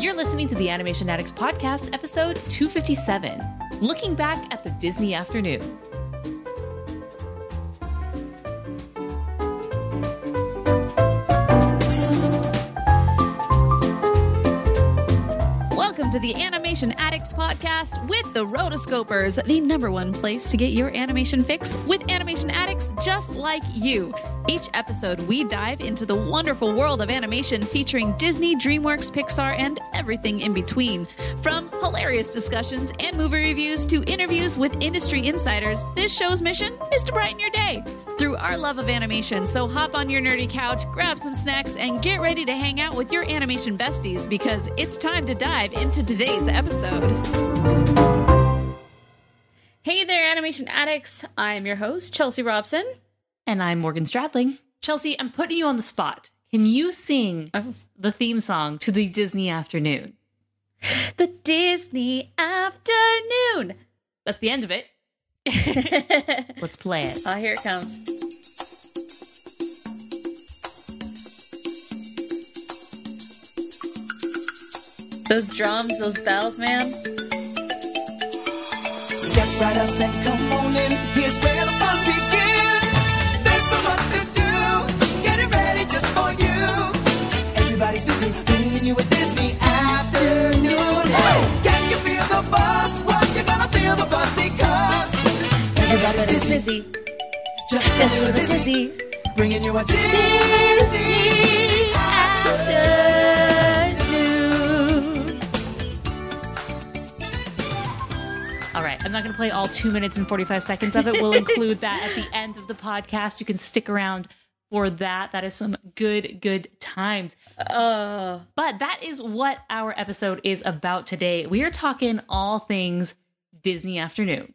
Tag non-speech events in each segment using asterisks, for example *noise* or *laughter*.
You're listening to the Animation Addicts Podcast, episode 257, looking back at the Disney afternoon. To the Animation Addicts Podcast with the Rotoscopers, the number one place to get your animation fix with animation addicts just like you. Each episode, we dive into the wonderful world of animation featuring Disney, DreamWorks, Pixar, and everything in between. From hilarious discussions and movie reviews to interviews with industry insiders, this show's mission is to brighten your day through our love of animation. So hop on your nerdy couch, grab some snacks, and get ready to hang out with your animation besties because it's time to dive into today's episode. Hey there, animation addicts. I'm your host, Chelsea Robson. And I'm Morgan Stradling. Chelsea, I'm putting you on the spot. Can you sing Oh. the theme song to the Disney afternoon? The Disney afternoon. That's the end of it. *laughs* Let's play it. Oh, here it comes. Those drums, those bells, man. Step right up and come on in. Here's where the fun begins. There's so much to do. Get it ready just for you. Everybody's busy bringing you a Disney because everybody's Everybody's busy. busy. Just a little dizzy. Bringing you a Disney Disney afternoon. All right, I'm not going to play all two minutes and 45 seconds of it. We'll *laughs* include that at the end of the podcast. You can stick around for that. That is some good, good times. Oh, But that is what our episode is about today. We are talking all things Disney afternoon.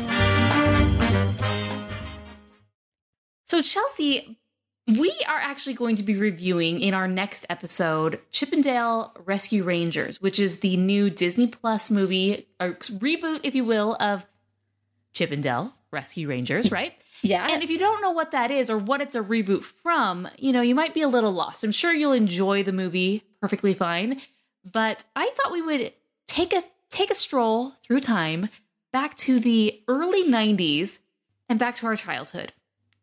So, Chelsea, we are actually going to be reviewing in our next episode Chip 'n Dale Rescue Rangers, which is the new Disney Plus movie, or reboot, if you will, of Chip 'n Dale Rescue Rangers, *laughs* right? yeah. And if you don't know what that is or what it's a reboot from, you know, you might be a little lost. I'm sure you'll enjoy the movie perfectly fine, but I thought we would take a take a stroll through time back to the early 90s and back to our childhood.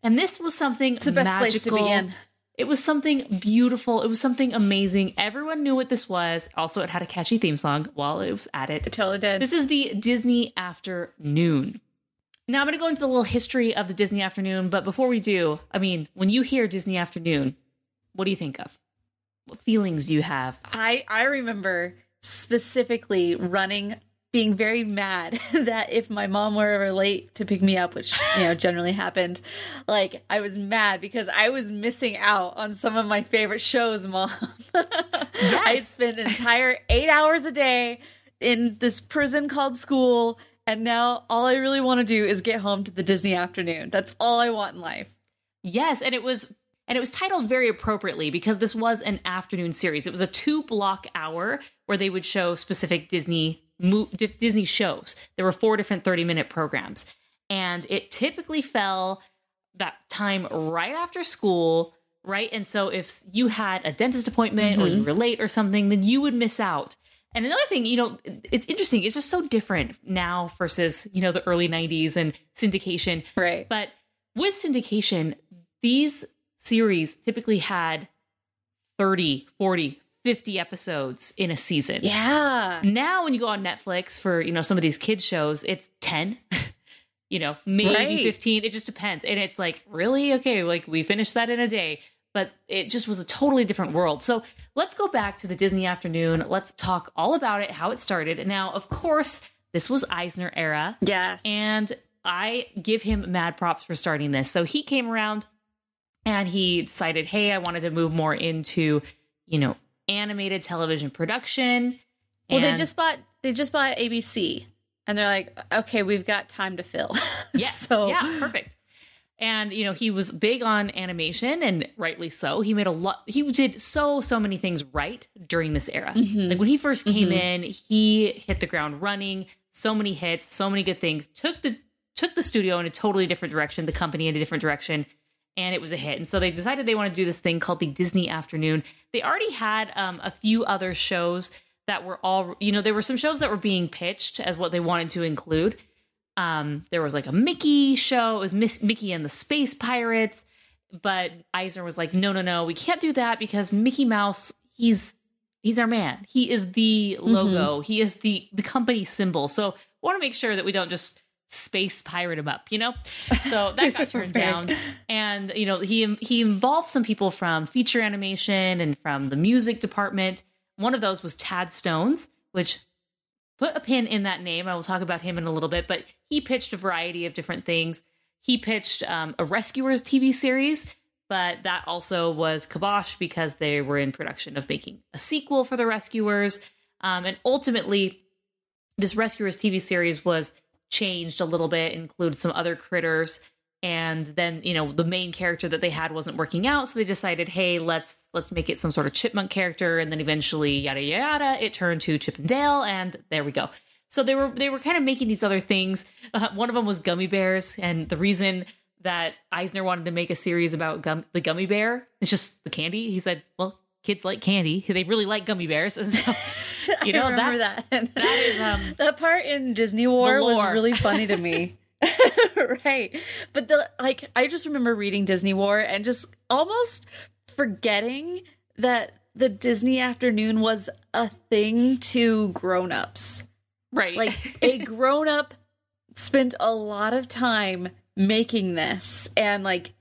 And this was something it's the best magical. place to begin. It was something beautiful. It was something amazing. Everyone knew what this was. Also, it had a catchy theme song while it was at it. Until it totally did. This is the Disney Afternoon. Now I'm going to go into the little history of the Disney Afternoon, but before we do, I mean, when you hear Disney Afternoon, what do you think of? What feelings do you have? I I remember specifically running being very mad *laughs* that if my mom were ever late to pick me up, which you know generally happened, like I was mad because I was missing out on some of my favorite shows, mom. *laughs* I spent an entire eight hours a day in this prison called school, and now all I really want to do is get home to the Disney afternoon. That's all I want in life. Yes, and it was And it was titled very appropriately because this was an afternoon series. It was a two block hour where they would show specific Disney mo- Disney shows. There were four different 30 minute programs. And it typically fell that time right after school, right? And so if you had a dentist appointment or you mm-hmm. were late or something, then you would miss out. And another thing, you know, it's interesting. It's just so different now versus, you know, the early 90s and syndication. Right. But with syndication, these series typically had 30, 40, 50 episodes in a season. Yeah. Now when you go on Netflix for, you know, some of these kids shows, it's 10. *laughs* you know, maybe Right. 15. It just depends. And it's like, really? Okay, like we finished that in a day. But it just was a totally different world. So let's go back to the Disney afternoon. Let's talk all about it, how it started. Now, of course, this was Eisner era. Yes. And I give him mad props for starting this. So he came around and he decided, hey, I wanted to move more into, you know, animated television production. well, they just bought they just bought ABC, and they're like, okay, we've got time to fill. *laughs* Yes. so yeah, perfect. And you know, he was big on animation and rightly so. He made a lot he did so so many things right during this era. Mm-hmm. Like when he first came in, he hit the ground running, so many hits, so many good things. Took the took the studio in a totally different direction, the company in a different direction, and it was a hit. And so they decided they wanted to do this thing called the Disney Afternoon. They already had um, a few other shows that were all, you know, there were some shows that were being pitched as what they wanted to include. Um, there was like a Mickey show. It was Miss Mickey and the Space Pirates, but Eisner was like, "No, no, no, we can't do that because Mickey Mouse, he's he's our man. He is the logo. He is the the company symbol. So want to make sure that we don't just space pirate him up, you know. So *laughs* that got turned Right. down, and you know he he involved some people from feature animation and from the music department. One of those was Tad Stones, which put a pin in that name. I will talk about him in a little bit, but he pitched a variety of different things. He pitched um, a Rescuers TV series, but that also was kibosh because they were in production of making a sequel for the Rescuers. Um, and ultimately, this Rescuers TV series was changed a little bit, included some other critters. And then, you know, the main character that they had wasn't working out, so they decided, hey, let's let's make it some sort of chipmunk character. And then eventually, yada yada, it turned to Chip and Dale, and there we go. So they were they were kind of making these other things. Uh, one of them was gummy bears, and the reason that Eisner wanted to make a series about gum, the gummy bear, it's just the candy. He said, well, kids like candy; they really like gummy bears. And *laughs* so, *laughs* you know, I remember that. that is um *laughs* that part in Disney War was really funny to me. *laughs* right. But the like I just remember reading Disney War and just almost forgetting that the Disney afternoon was a thing to grown-ups. right, Like a grown-up spent a lot of time making this and like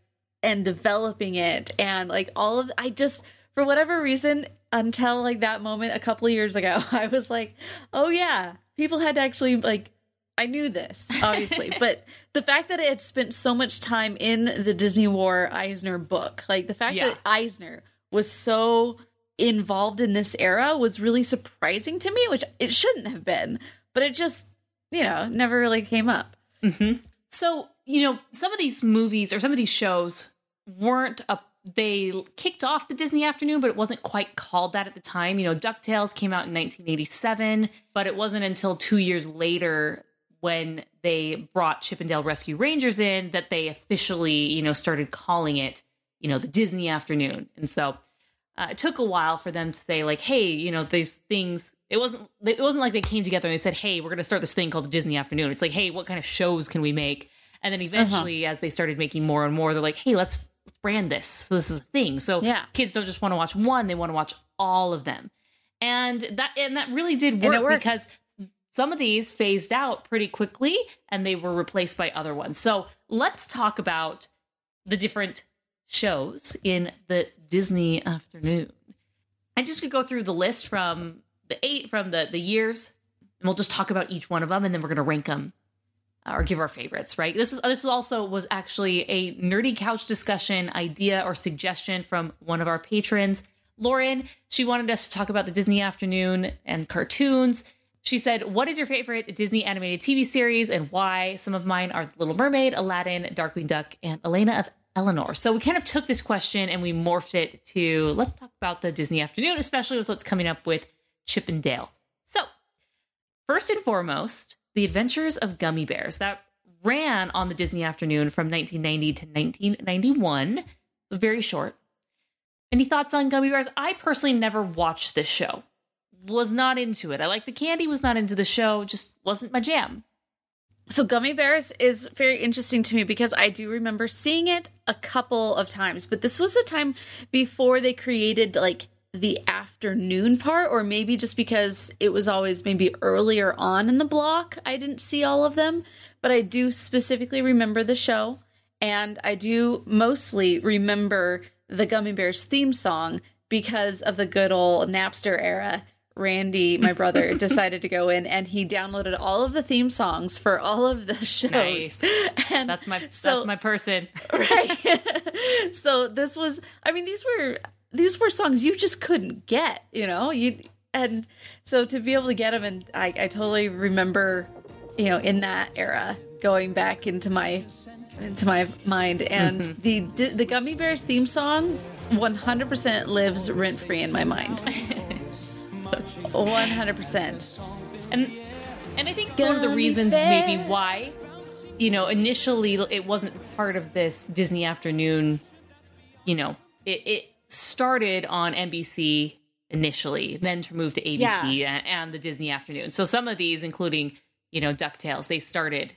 and developing it and like all of I just for whatever reason until like that moment a couple of years ago *laughs* I was like oh yeah people had to actually like I knew this obviously. *laughs* But the fact that it had spent so much time in the Disney War Eisner book like the fact Yeah. that Eisner was so involved in this era was really surprising to me which it shouldn't have been but it just you know never really came up. Mm-hmm. So, you know, some of these movies or some of these shows weren't a they kicked off the Disney afternoon, but it wasn't quite called that at the time. You know, DuckTales came out in 1987, but it wasn't until 2 years later when they brought Chip 'n Dale Rescue Rangers in that they officially, you know, started calling it, you know, the Disney afternoon. And so uh, it took a while for them to say like hey you know these things it wasn't it wasn't like they came together and they said hey we're going to start this thing called the disney afternoon it's like hey what kind of shows can we make and then eventually as they started making more and more they're like hey let's brand this. So this is a thing. So Yeah. kids don't just want to watch one they want to watch all of them. And that and that really did work because some of these phased out pretty quickly and they were replaced by other ones. So let's talk about the different shows in the Disney afternoon. I just could go through the list from the eight from the the years, and we'll just talk about each one of them, and then we're gonna rank them Uh, or give our favorites. Right? This is this also was actually a nerdy couch discussion idea or suggestion from one of our patrons, Lauren. She wanted us to talk about the Disney afternoon and cartoons. She said, What is your favorite Disney animated TV series and why? Some of mine are Little Mermaid, Aladdin, Darkwing Duck, and Elena of Avalor. So we kind of took this question and we morphed it to let's talk about the Disney afternoon, especially with what's coming up with Chip and Dale. So, first and foremost, The Adventures of Gummy Bears. That ran on the Disney afternoon from 1990 to 1991. So very short. Any thoughts on Gummy Bears? I personally never watched this show. Was not into it. I like the candy, was not into the show, just wasn't my jam. So Gummy Bears is very interesting to me because I do remember seeing it a couple of times, but this was a time before they created like the afternoon part or maybe just because it was always maybe earlier on in the block, I didn't see all of them, but I do specifically remember the show and I do mostly remember the Gummy Bears theme song because of the good old Napster era. Randy, my brother, *laughs* decided to go in and he downloaded all of the theme songs for all of the shows. Nice. *laughs* And That's my so- that's my person. *laughs* right. so this was I mean these were these were songs you just couldn't get, you know? You and so to be able to get them and I I totally remember you know in that era going back into my into my mind and mm-hmm. the the Gummy Bears theme song 100% lives rent free in my mind. *laughs* 100%. And and I think one of the reasons maybe why, you know, initially it wasn't part of this Disney afternoon, you know, it, it started on NBC initially, then to move to ABC and, and the Disney afternoon. So some of these, including, you know, DuckTales, they started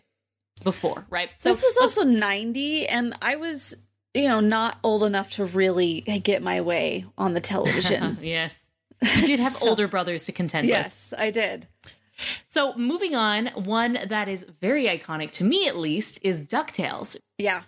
before, right? So this was also 90 and I was you know not old enough to really get my way on the television. *laughs* yes. You did have *laughs* older brothers to contend with. yes, I did. So moving on, one that is very iconic to me at least is DuckTales. Yeah.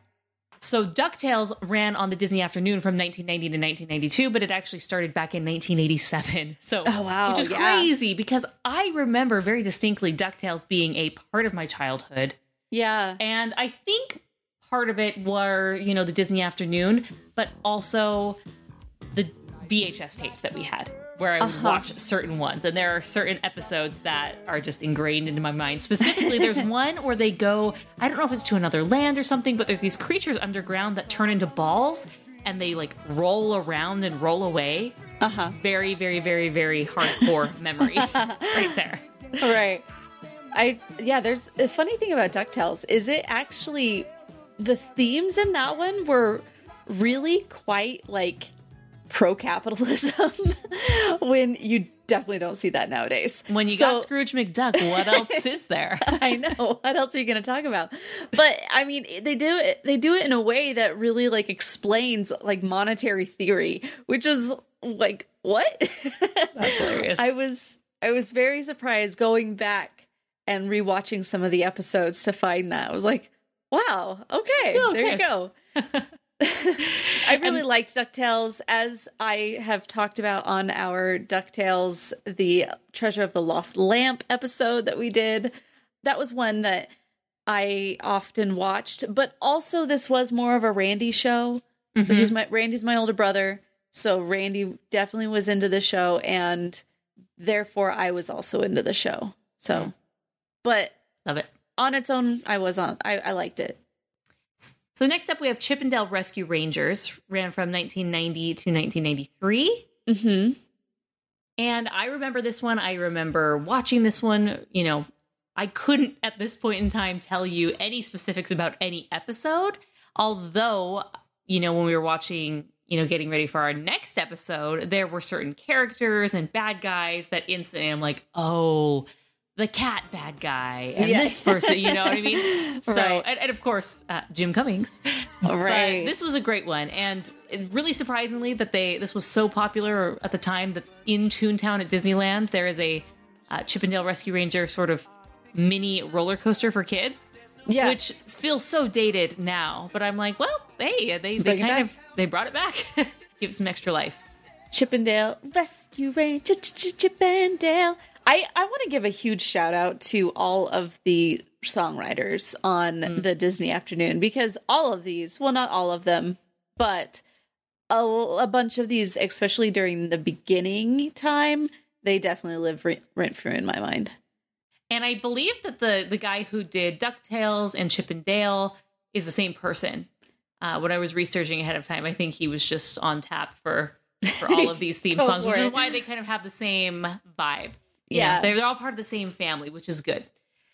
So DuckTales ran on the Disney afternoon from 1990 to 1992, but it actually started back in 1987. *laughs* So Oh, wow, which is yeah. crazy because I remember very distinctly DuckTales being a part of my childhood. Yeah. And I think part of it were, you know, the Disney afternoon, but also the VHS tapes that we had where I would Uh-huh. watch certain ones. And there are certain episodes that are just ingrained into my mind. Specifically, there's *laughs* one where they go, I don't know if it's to another land or something, but there's these creatures underground that turn into balls and they like roll around and roll away. Uh huh. Very, very, very, very hardcore *laughs* memory right there. Right. I yeah. There's a funny thing about Ducktales is it actually the themes in that one were really quite like pro capitalism *laughs* when you definitely don't see that nowadays. When you So- got Scrooge McDuck, what else *laughs* is there? I know. What else are you going to talk about? But I mean, they do it. They do it in a way that really like explains like monetary theory, which is like what? *laughs* That's hilarious. I was I was very surprised going back and rewatching some of the episodes to find that. I was like, wow, okay, Oh, there you go. *laughs* I really liked DuckTales. As I have talked about on our DuckTales, the Treasure of the Lost Lamp episode that we did, that was one that I often watched. But also, this was more of a Randy show. So mm-hmm. he's my Randy's my older brother. So Randy definitely was into the show, and therefore I was also into the show. So, but Love it. on its own, I was on. I, I liked it. So next up, we have Chip 'n Dale Rescue Rangers, ran from 1990 to 1993. Mm-hmm. And I remember this one. I remember watching this one. You know, I couldn't at this point in time tell you any specifics about any episode. Although, you know, when we were watching, you know, getting ready for our next episode, there were certain characters and bad guys that instantly I'm like, oh, the cat bad guy and Yeah. this person, you know what I mean? *laughs* So, Right. and, and of course, uh, Jim Cummings. Right. But this was a great one, and really surprisingly that they this was so popular at the time that in Toontown at Disneyland there is a uh, Chip 'n Dale Rescue Ranger sort of mini roller coaster for kids. Yes. Which feels so dated now, but I'm like, well, hey, they, they Bring kind of they brought it back, *laughs* give it some extra life. Chip 'n Dale Rescue Ranger, Ch- Ch- Chip 'n Dale. I, I want to give a huge shout out to all of the songwriters on the Disney Afternoon because all of these, well, not all of them, but a, a bunch of these, especially during the beginning time, they definitely live rent, rent free in my mind. And I believe that the the guy who did Ducktales and Chip and Dale is the same person. Uh, when I was researching ahead of time, I think he was just on tap for for all of *laughs* these theme songs, which is why they kind of have the same vibe. Yeah. they're, they're all part of the same family, which is good.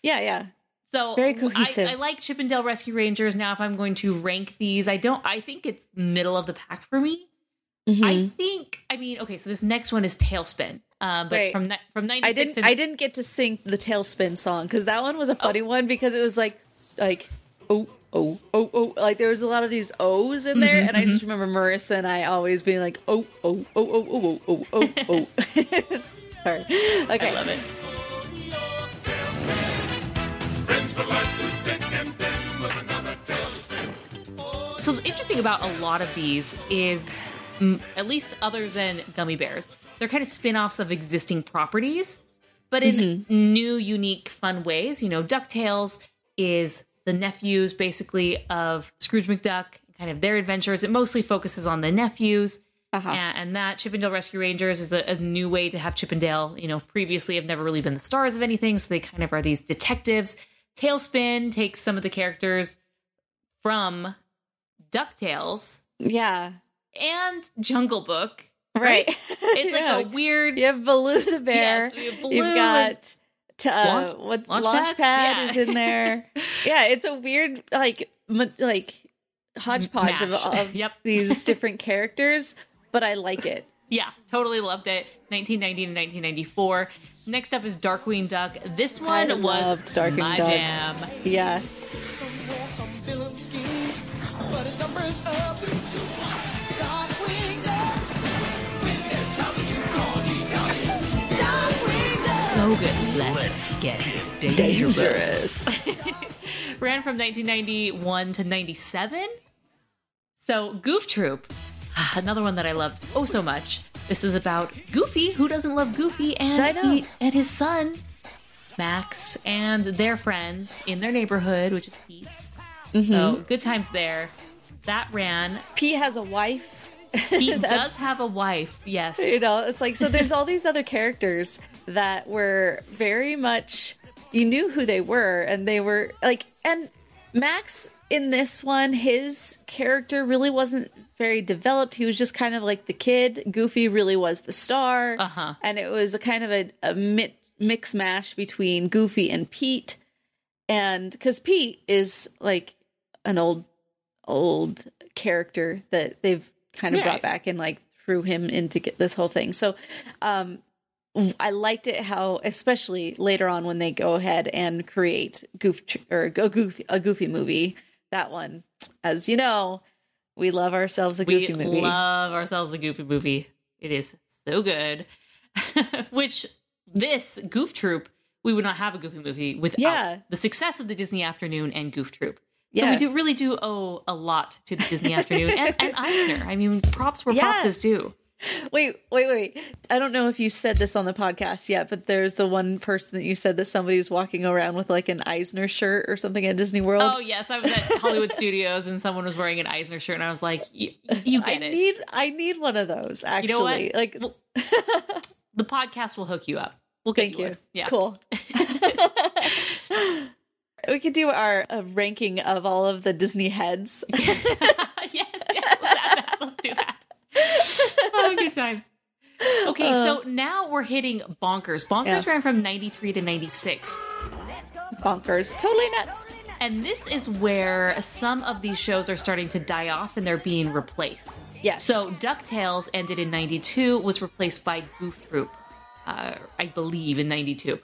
Yeah, yeah. So Very cohesive. I, I like Chip 'n Dale Rescue Rangers. Now, if I'm going to rank these, I don't. I think it's middle of the pack for me. Mm-hmm. I think. I mean, okay. So this next one is TaleSpin. Um, but Right. from from ninety I didn't I didn't get to sing the TaleSpin song because that one was a funny one because it was like like oh oh oh oh like there was a lot of these O's in there and I just remember Marissa and I always being like oh oh oh oh oh oh oh oh oh *laughs* *laughs* sorry okay I love it. So the interesting about a lot of these is, at least other than gummy bears, they're kind of spin-offs of existing properties, but in mm-hmm. new, unique, fun ways. You know, Ducktales is the nephews basically of Scrooge McDuck, kind of their adventures. It mostly focuses on the nephews. Uh-huh. And, and that Chip 'n Dale Rescue Rangers is a, a new way to have Chip 'n Dale. You know, previously have never really been the stars of anything, so they kind of are these detectives. TaleSpin takes some of the characters from DuckTales yeah and Jungle Book. right *laughs* It's like Yeah. a weird. you have Baloo the bear Yes, we have Baloo you've got t- uh, Launch- what Launchpad? Launchpad Yeah. is in there *laughs* yeah it's a weird like m- like hodgepodge of, of *laughs* Yep. these different characters but I like it *laughs* Yeah, totally loved it. 1990 to 1994. Next up is Darkwing Duck. This one I was Darkwing my Duck. jam. yes Some villain schemes, but his number is up. Darkwing Duck. When there's trouble, you call me Darkwing Duck. So good. Let's get dangerous. *laughs* Ran from 1991 to 97. So, Goof Troop, another one that I loved oh so much. This is about Goofy. Who doesn't love Goofy? And he- and his son Max and their friends in their neighborhood, which is Pete. Mm-hmm. So good times there. That ran. Pete has a wife He *laughs* does have a wife. Yes. you know it's like so there's all these other characters that were very much you knew who they were and they were like and max in this one his character really wasn't very developed he was just kind of like the kid goofy really was the star Uh-huh. and it was a kind of a, a mi- mix mash between goofy and pete and because pete is like an old old character that they've kind of Right. brought back and like threw him into get this whole thing. So um I liked it how especially later on when they go ahead and create goof or a goofy a goofy movie. That one, as you know, we love ourselves a we goofy movie. We love ourselves a goofy movie. It is so good. *laughs* Which this Goof Troop, we would not have a goofy movie without Yeah. the success of the Disney Afternoon and Goof Troop. So we do really do owe a lot to the Disney *laughs* Afternoon and, and Eisner. I mean, props where Yeah. props is due. *laughs* Wait, wait, wait. I don't know if you said this on the podcast yet, but there's the one person that you said that somebody's walking around with like an Eisner shirt or something at Disney World. Oh yes, I was at *laughs* Hollywood Studios and someone was wearing an Eisner shirt, and I was like, "You, you I it." need I need one of those actually. You know what? Like Well, *laughs* the podcast will hook you up. We'll get Thank you. one. Yeah. Cool. we could do our uh, ranking of all of the Disney heads. yes, yes. Let's, that. let's do that. Times. Okay, so now we're hitting bonkers. Bonkers Uh. Yeah. ran from 93 to 96. Bonkers. Totally nuts. And this is where some of these shows are starting to die off and they're being replaced. Yes. So DuckTales ended in 92, was replaced by Goof Troop, uh, I believe, in 92.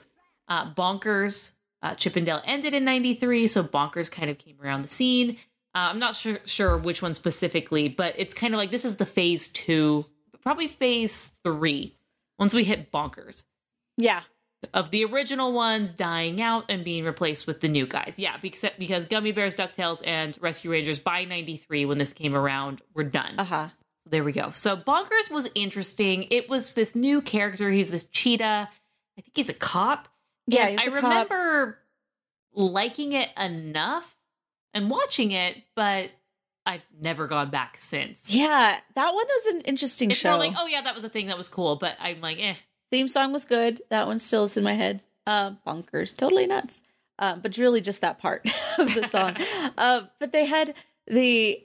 Uh, Bonkers, uh, Chip 'n Dale ended in 93, so Bonkers kind of came around the scene. Uh, I'm not sure, sure which one specifically, but it's kind of like this is the phase two, probably phase three, once we hit Bonkers yeah. of the original ones dying out and being replaced with the new guys. Yeah, because because Gummy Bears, Ducktales, and Rescue Rangers by '93 when this came around were done. Uh huh. So there we go. So Bonkers was interesting. It was this new character. He's this cheetah. I think he's a cop. Yeah, I was cop. remember liking it enough and watching it, but I've never gone back since. Yeah, that one was an interesting It's show. like, oh yeah, that was a thing that was cool, but I'm like, eh. Theme song was good. That one still is in my head. Uh, bonkers. Totally nuts. Um, but really just that part *laughs* of the song. uh, *laughs* but they had the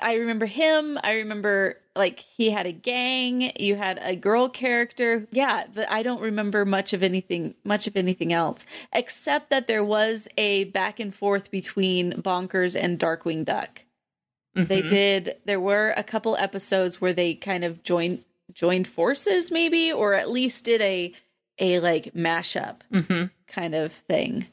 I remember him. I remember like he had a gang. You had a girl character. Yeah, but I don't remember much of anything. Much of anything else, except that there was a back and forth between Bonkers and Darkwing Duck. They Mhm. did. There were a couple episodes where they kind of joined joined forces, maybe, or at least did a a like mashup Mhm. kind of thing.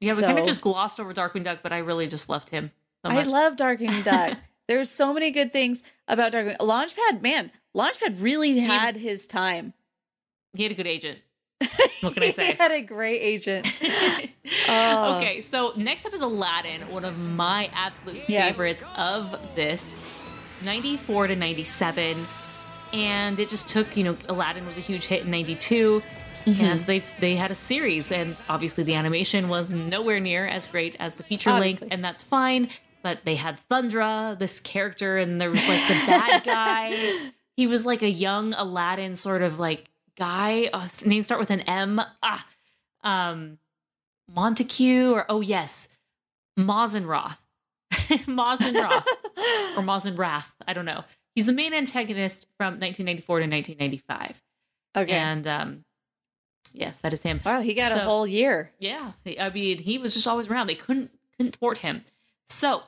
Yeah, we kind of just glossed over Darkwing Duck, but I really just loved him so I love Darkwing *laughs* Duck. There's so many good things about Darkwing. Launchpad, man, Launchpad really had his time. he had a good agent. *laughs* What can I he say? had a great agent. Oh. *laughs* Okay, so next up is Aladdin, one of my absolute Yes. favorites of this. 94 to 97. And it just took, you know, Aladdin was a huge hit in 92. Mm-hmm. And they they had a series, and obviously the animation was nowhere near as great as the feature length, and that's fine. But they had Thundra, this character, and there was like the bad *laughs* guy. He was like a young Aladdin sort of like guy. Uh, his name start with an M. Ah, um, Montague, or oh yes, Mazenroth, *laughs* Mazenroth, *laughs* or Mazenrath. I don't know. He's the main antagonist from 1994 to 1995, Okay. and um, yes, that is him. wow, he got a whole year. Yeah, I mean, he was just always around. They couldn't couldn't thwart him. So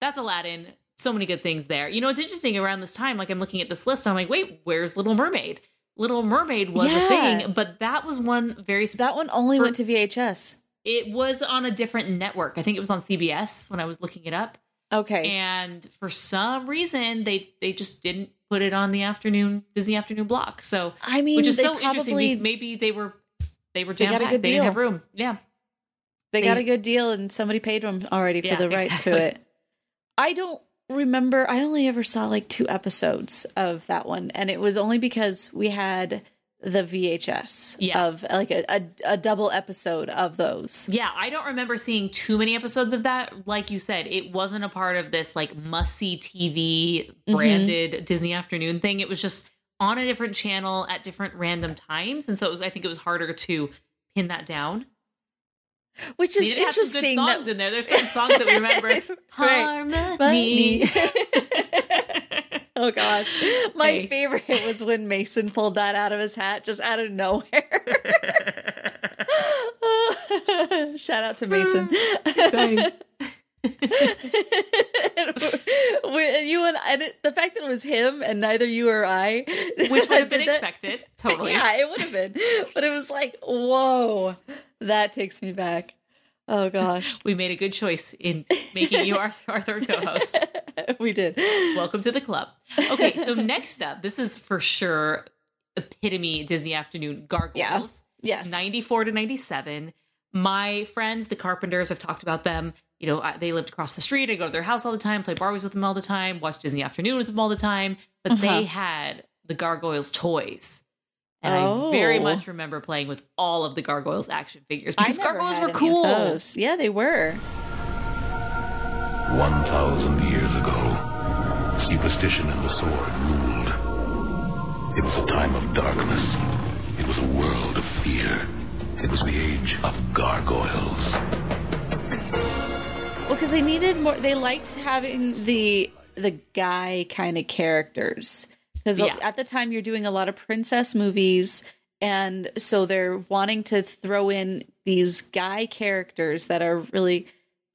that's Aladdin. So many good things there. You know, it's interesting around this time. Like I'm looking at this list, I'm like, wait, where's Little Mermaid? Little Mermaid was a thing, but that was one very. Sp- That one only For- went to VHS. it was on a different network. I think it was on CBS when I was looking it up, Okay. and for some reason they they just didn't put it on the afternoon Disney afternoon block. So I mean, which is they so interesting. Maybe they were they were They jam got a packed. good They didn't have deal. room. Yeah. They got a good deal and somebody paid them already for Yeah, the rights exactly. to it. I don't remember. I only ever saw like two episodes of that one, and it was only because we had the VHS Yeah. of like a, a, a double episode of those. Yeah, I don't remember seeing too many episodes of that. Like you said, it wasn't a part of this like must see TV Mm-hmm. branded Disney afternoon thing. It was just on a different channel at different random times, and so it was. I think it was harder to pin that down. *laughs* Which is did have some good interesting. songs that- in there. There's some songs that we remember. *laughs* Harmony. *laughs* oh gosh, my Hey. favorite was when Mason pulled that out of his hat just out of nowhere. Shout out to Mason. Thanks. You and, and it, the fact that it was him and neither you or I, Which would have been did that- expected. Totally. Yeah, it would have been, but it was like, whoa, that takes me back. Oh gosh, *laughs* We made a good choice in making you our, *laughs* our third co-host. *laughs* we did. Welcome to the club. Okay, so next up, this is for sure epitome Disney afternoon gargoyles. Yes. 94 to 97. My friends, the Carpenters, I've talked about them. You know, I, they lived across the street. I go to their house all the time, play Barbies with them all the time, watch Disney Afternoon with them all the time. But Uh-huh. they had the Gargoyles toys. And I very Oh. much remember playing with all of the Gargoyles action figures because Gargoyles were cool. those. Yeah, they were. 1,000 years ago, superstition and the sword ruled. It was a time of darkness. It was a world of fear. It was the age of gargoyles. Well, because they needed more. They liked having the the guy kind of characters. Because Yeah. at the time, you're doing a lot of princess movies, and so they're wanting to throw in these guy characters that are really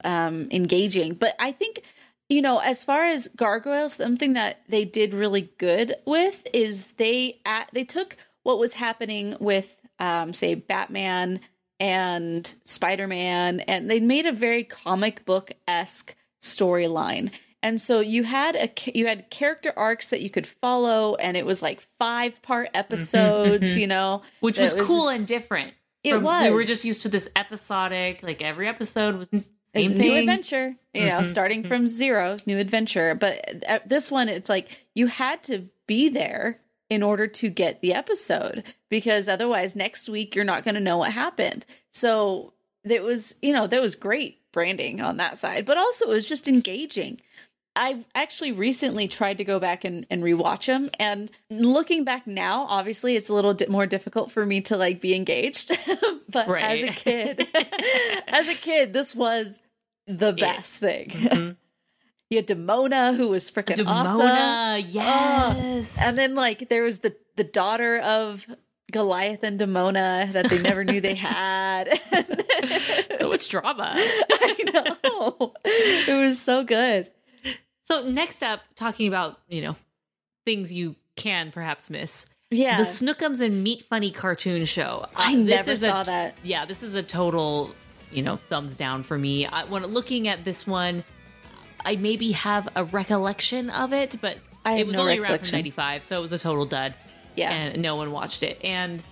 um, engaging. But I think, you know, as far as gargoyles, something that they did really good with is they at, they took what was happening with, um, say, Batman and Spider Man, and they made a very comic book esque storyline. And so you had a you had character arcs that you could follow, and it was like five part episodes. You know, Mm-hmm, which that was cool just- and different. It From- We were just used to this episodic, like every episode was same new adventure you know Mhm, starting from zero new adventure. But at this one it's like you had to be there in order to get the episode because otherwise next week you're not going to know what happened. So it was you know that was great branding on that side. But also it was just engaging I actually recently tried to go back and, and rewatch them, and looking back now, obviously it's a little di- more difficult for me to like be engaged. *laughs* but as a kid, *laughs* as a kid, this was the best thing. Mhm. *laughs* You had Demona, who was freaking awesome. Demona, yes. And then like there was the the daughter of Goliath and Demona that they never knew they had. so much drama. I know. It was so good. So next up, talking about you know things you can perhaps miss. Yeah. The Shnookums and Meat Funny cartoon show. I Uh, never a- saw that. Yeah, this is a total, you know, thumbs down for me. I, when looking at this one, I maybe have a recollection of it, but I it was no only around from '95, so it was a total dud. Yeah. and no one watched it. And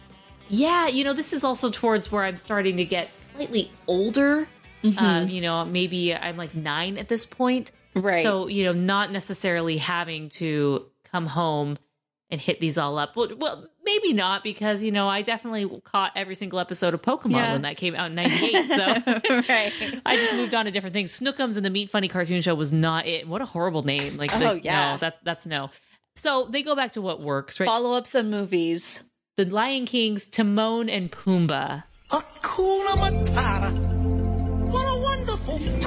yeah, you know, this is also towards where I'm starting to get slightly older. Mm-hmm. Um, you know, maybe I'm like nine at this point. Right. So, you know, not necessarily having to come home and hit these all up. Well, well maybe not because, you know, I definitely caught every single episode of Pokemon Yeah. when that came out in 98. So right. *laughs* *laughs* I just moved on to different things. Shnookums and the Meat Funny cartoon show was not it. What a horrible name. Like, Oh, the- yeah. No, that, that's no. So they go back to what works, right? Follow up some movies. the Lion King's Timon and Pumbaa. Hakuna Matata.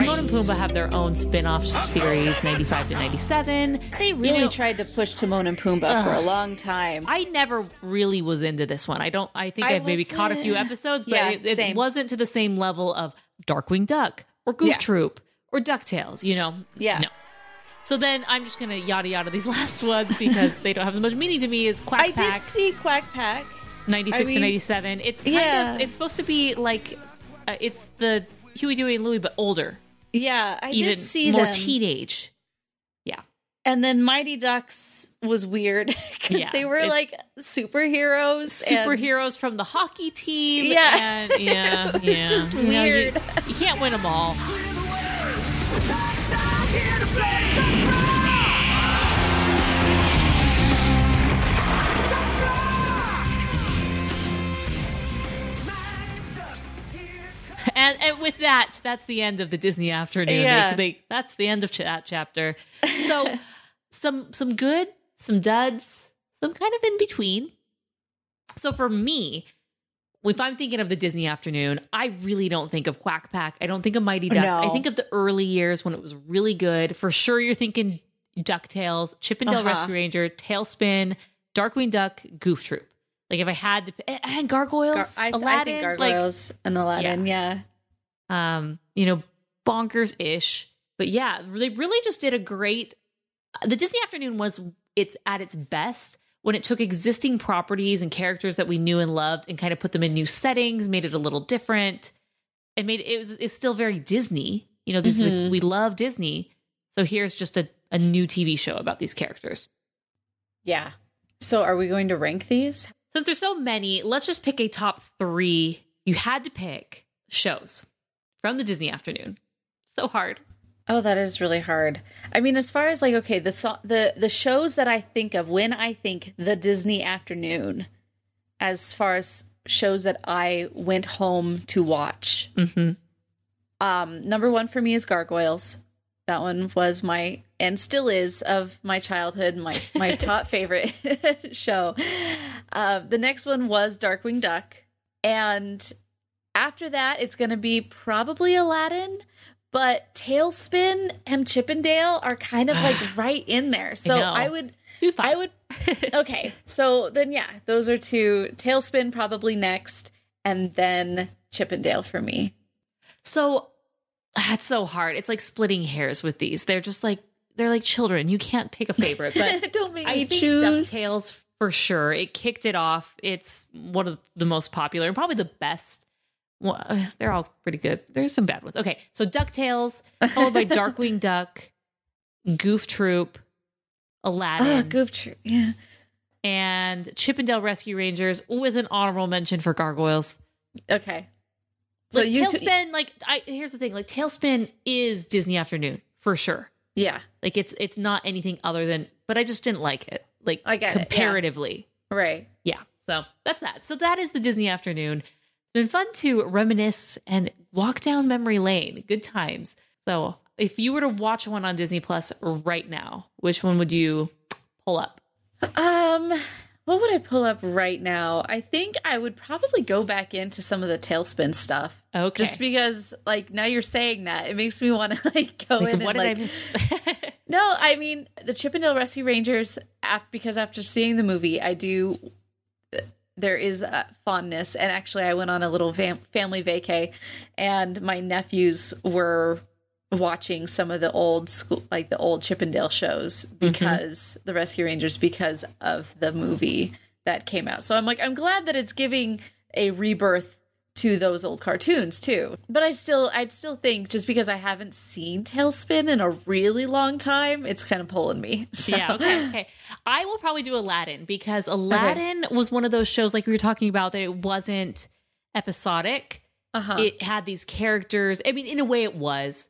Timon and Pumbaa have their own spin-off series, 95 to 97. They really know- tried to push Timon and Pumbaa for a long time. I never really was into this one. I don't. I think I I've maybe caught a few *laughs* episodes, but Yeah, it, it wasn't to the same level of Darkwing Duck or Goof Yeah. Troop or Ducktales. You know? Yeah. No. So then I'm just gonna yada yada these *laughs* last ones because they don't have as much meaning to me as Quack I Pack did see Quack Pack. 96 I to mean- 97. It's kind Yeah. of. It's supposed to be like. Uh, it's the Huey, Dewey, and Louie, but older. Yeah, I even did see more them. teenage. Yeah. And then Mighty Ducks was weird *laughs* because Yeah, they were it- like superheroes. and- superheroes from the hockey team. Yeah. and, yeah, *laughs* yeah. just You know, you- weird. you, can't win them all. And, and with that, that's the end of the Disney afternoon. Yeah. They- they- that's the end of ch- that chapter. So, *laughs* some some good, some duds, some kind of in between. So for me, if I'm thinking of the Disney afternoon, I really don't think of Quack Pack. I don't think of Mighty Ducks. No. I think of the early years when it was really good. For sure, you're thinking DuckTales, Chip 'n Dale Uh-huh. Rescue Ranger, TaleSpin, Darkwing Duck, Goof Troop. Like if I had to, and- and Gar- Gargoyles, I, I Aladdin, think like, Gargoyles and Aladdin. Yeah. Um, you know, bonkers ish. But yeah, they really just did a great. The Disney Afternoon was it's at its best when it took existing properties and characters that we knew and loved and kind of put them in new settings, made it a little different. It made it was it's still very Disney. You know, this is Mhm. we love Disney. So here's just a, a new TV show about these characters. Yeah. So are we going to rank these? Since there's so many, let's just pick a top three. You had to pick shows from the Disney Afternoon. So hard. Oh, that is really hard. I mean, as far as like, okay, the so- the the shows that I think of when I think the Disney afternoon, as far as shows that I went home to watch. Mm-hmm. Um, number one for me is Gargoyles. That one was my and still is of my childhood, my my *laughs* top favorite *laughs* show. Uh, the next one was Darkwing Duck, and after that, it's going to be probably Aladdin. But TaleSpin and Chip 'n Dale are kind of like *sighs* right in there. So know. I would Do five. I would. *laughs* Okay, so then yeah, those are two. TaleSpin probably next, and then Chip 'n Dale for me. So that's so hard. It's like splitting hairs with these. They're just like they're like children. You can't pick a favorite, but *laughs* Don't make I me think choose. DuckTales for sure. It kicked it off. It's one of the most popular and probably the best. Well, uh, they're all pretty good. There's some bad ones. Okay, so DuckTales, followed by *laughs* Darkwing Duck, Goof Troop, Aladdin, Oh, Goof Troop. Yeah. and Chip 'n Dale Rescue Rangers, with an honorable mention for Gargoyles. Okay. So like you TaleSpin, t- like I here's the thing, like TaleSpin is Disney Afternoon for sure. yeah. Like it's it's not anything other than, but I just didn't like it. Like I get it, yeah. comparatively, Right. yeah. So that's that. So that is the Disney Afternoon. It's been fun to reminisce and walk down memory lane. Good times. So if you were to watch one on Disney Plus right now, which one would you pull up? Um. What would I pull up right now? I think I would probably go back into some of the TaleSpin stuff. Okay. Just because, like, now you're saying that, it makes me want to *laughs* like go Like, in what and did like. I miss? *laughs* No, I mean the Chip 'n Dale Rescue Rangers. Af- because after seeing the movie, I do. There is a fondness, and actually, I went on a little fam- family vacay, and my nephews were watching some of the old school, like the old Chip 'n Dale shows, mm-hmm. because the Rescue Rangers, because of the movie that came out. So I'm like, I'm glad that it's giving a rebirth to those old cartoons too. But I still I'd still think just because I haven't seen TaleSpin in a really long time, it's kind of pulling me. *laughs* So. Yeah, okay, okay. I will probably do Aladdin because Aladdin was one of those shows like we were talking about that it wasn't episodic. Uh-huh. It had these characters. I mean, in a way it was,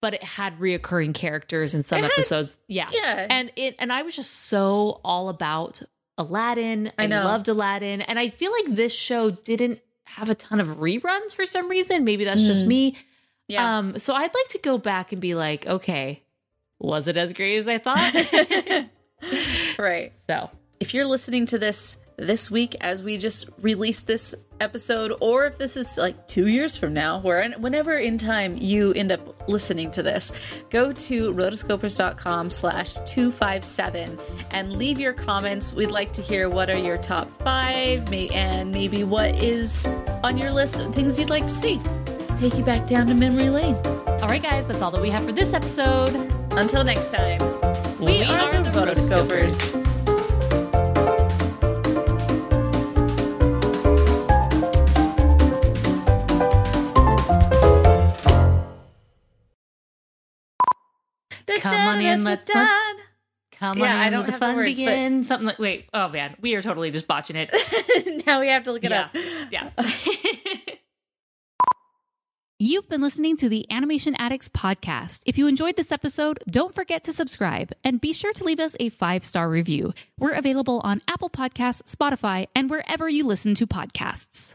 but it had reoccurring characters in some had- episodes. Yeah. yeah. And it and I was just so all about Aladdin. I know. loved Aladdin. And I feel like this show didn't have a ton of reruns for some reason. Maybe that's just Mm. me. yeah. Um, so I'd like to go back and be like, okay, was it as great as I thought? *laughs* *laughs* right. so If you're listening to this this week as we just release this episode or if this is like 2 years from now where whenever in time you end up listening to this go to rotoscopers.com slash 257 and leave your comments we'd like to hear what are your top five and maybe what is on your list of things you'd like to see take you back down to memory lane all right, guys, that's all that we have for this episode. until next time we, We are, are the the rotoscopers. Come on in, let's Da-da-da-da-da. Come Yeah, on I in, don't let the fun words, but- begin. Something like wait, oh man, we are totally just botching it. *laughs* now we have to look it yeah, up. yeah. *laughs* You've been listening to the Animation Addicts podcast. If you enjoyed this episode, don't forget to subscribe and be sure to leave us a five star review. We're available on Apple Podcasts, Spotify, and wherever you listen to podcasts.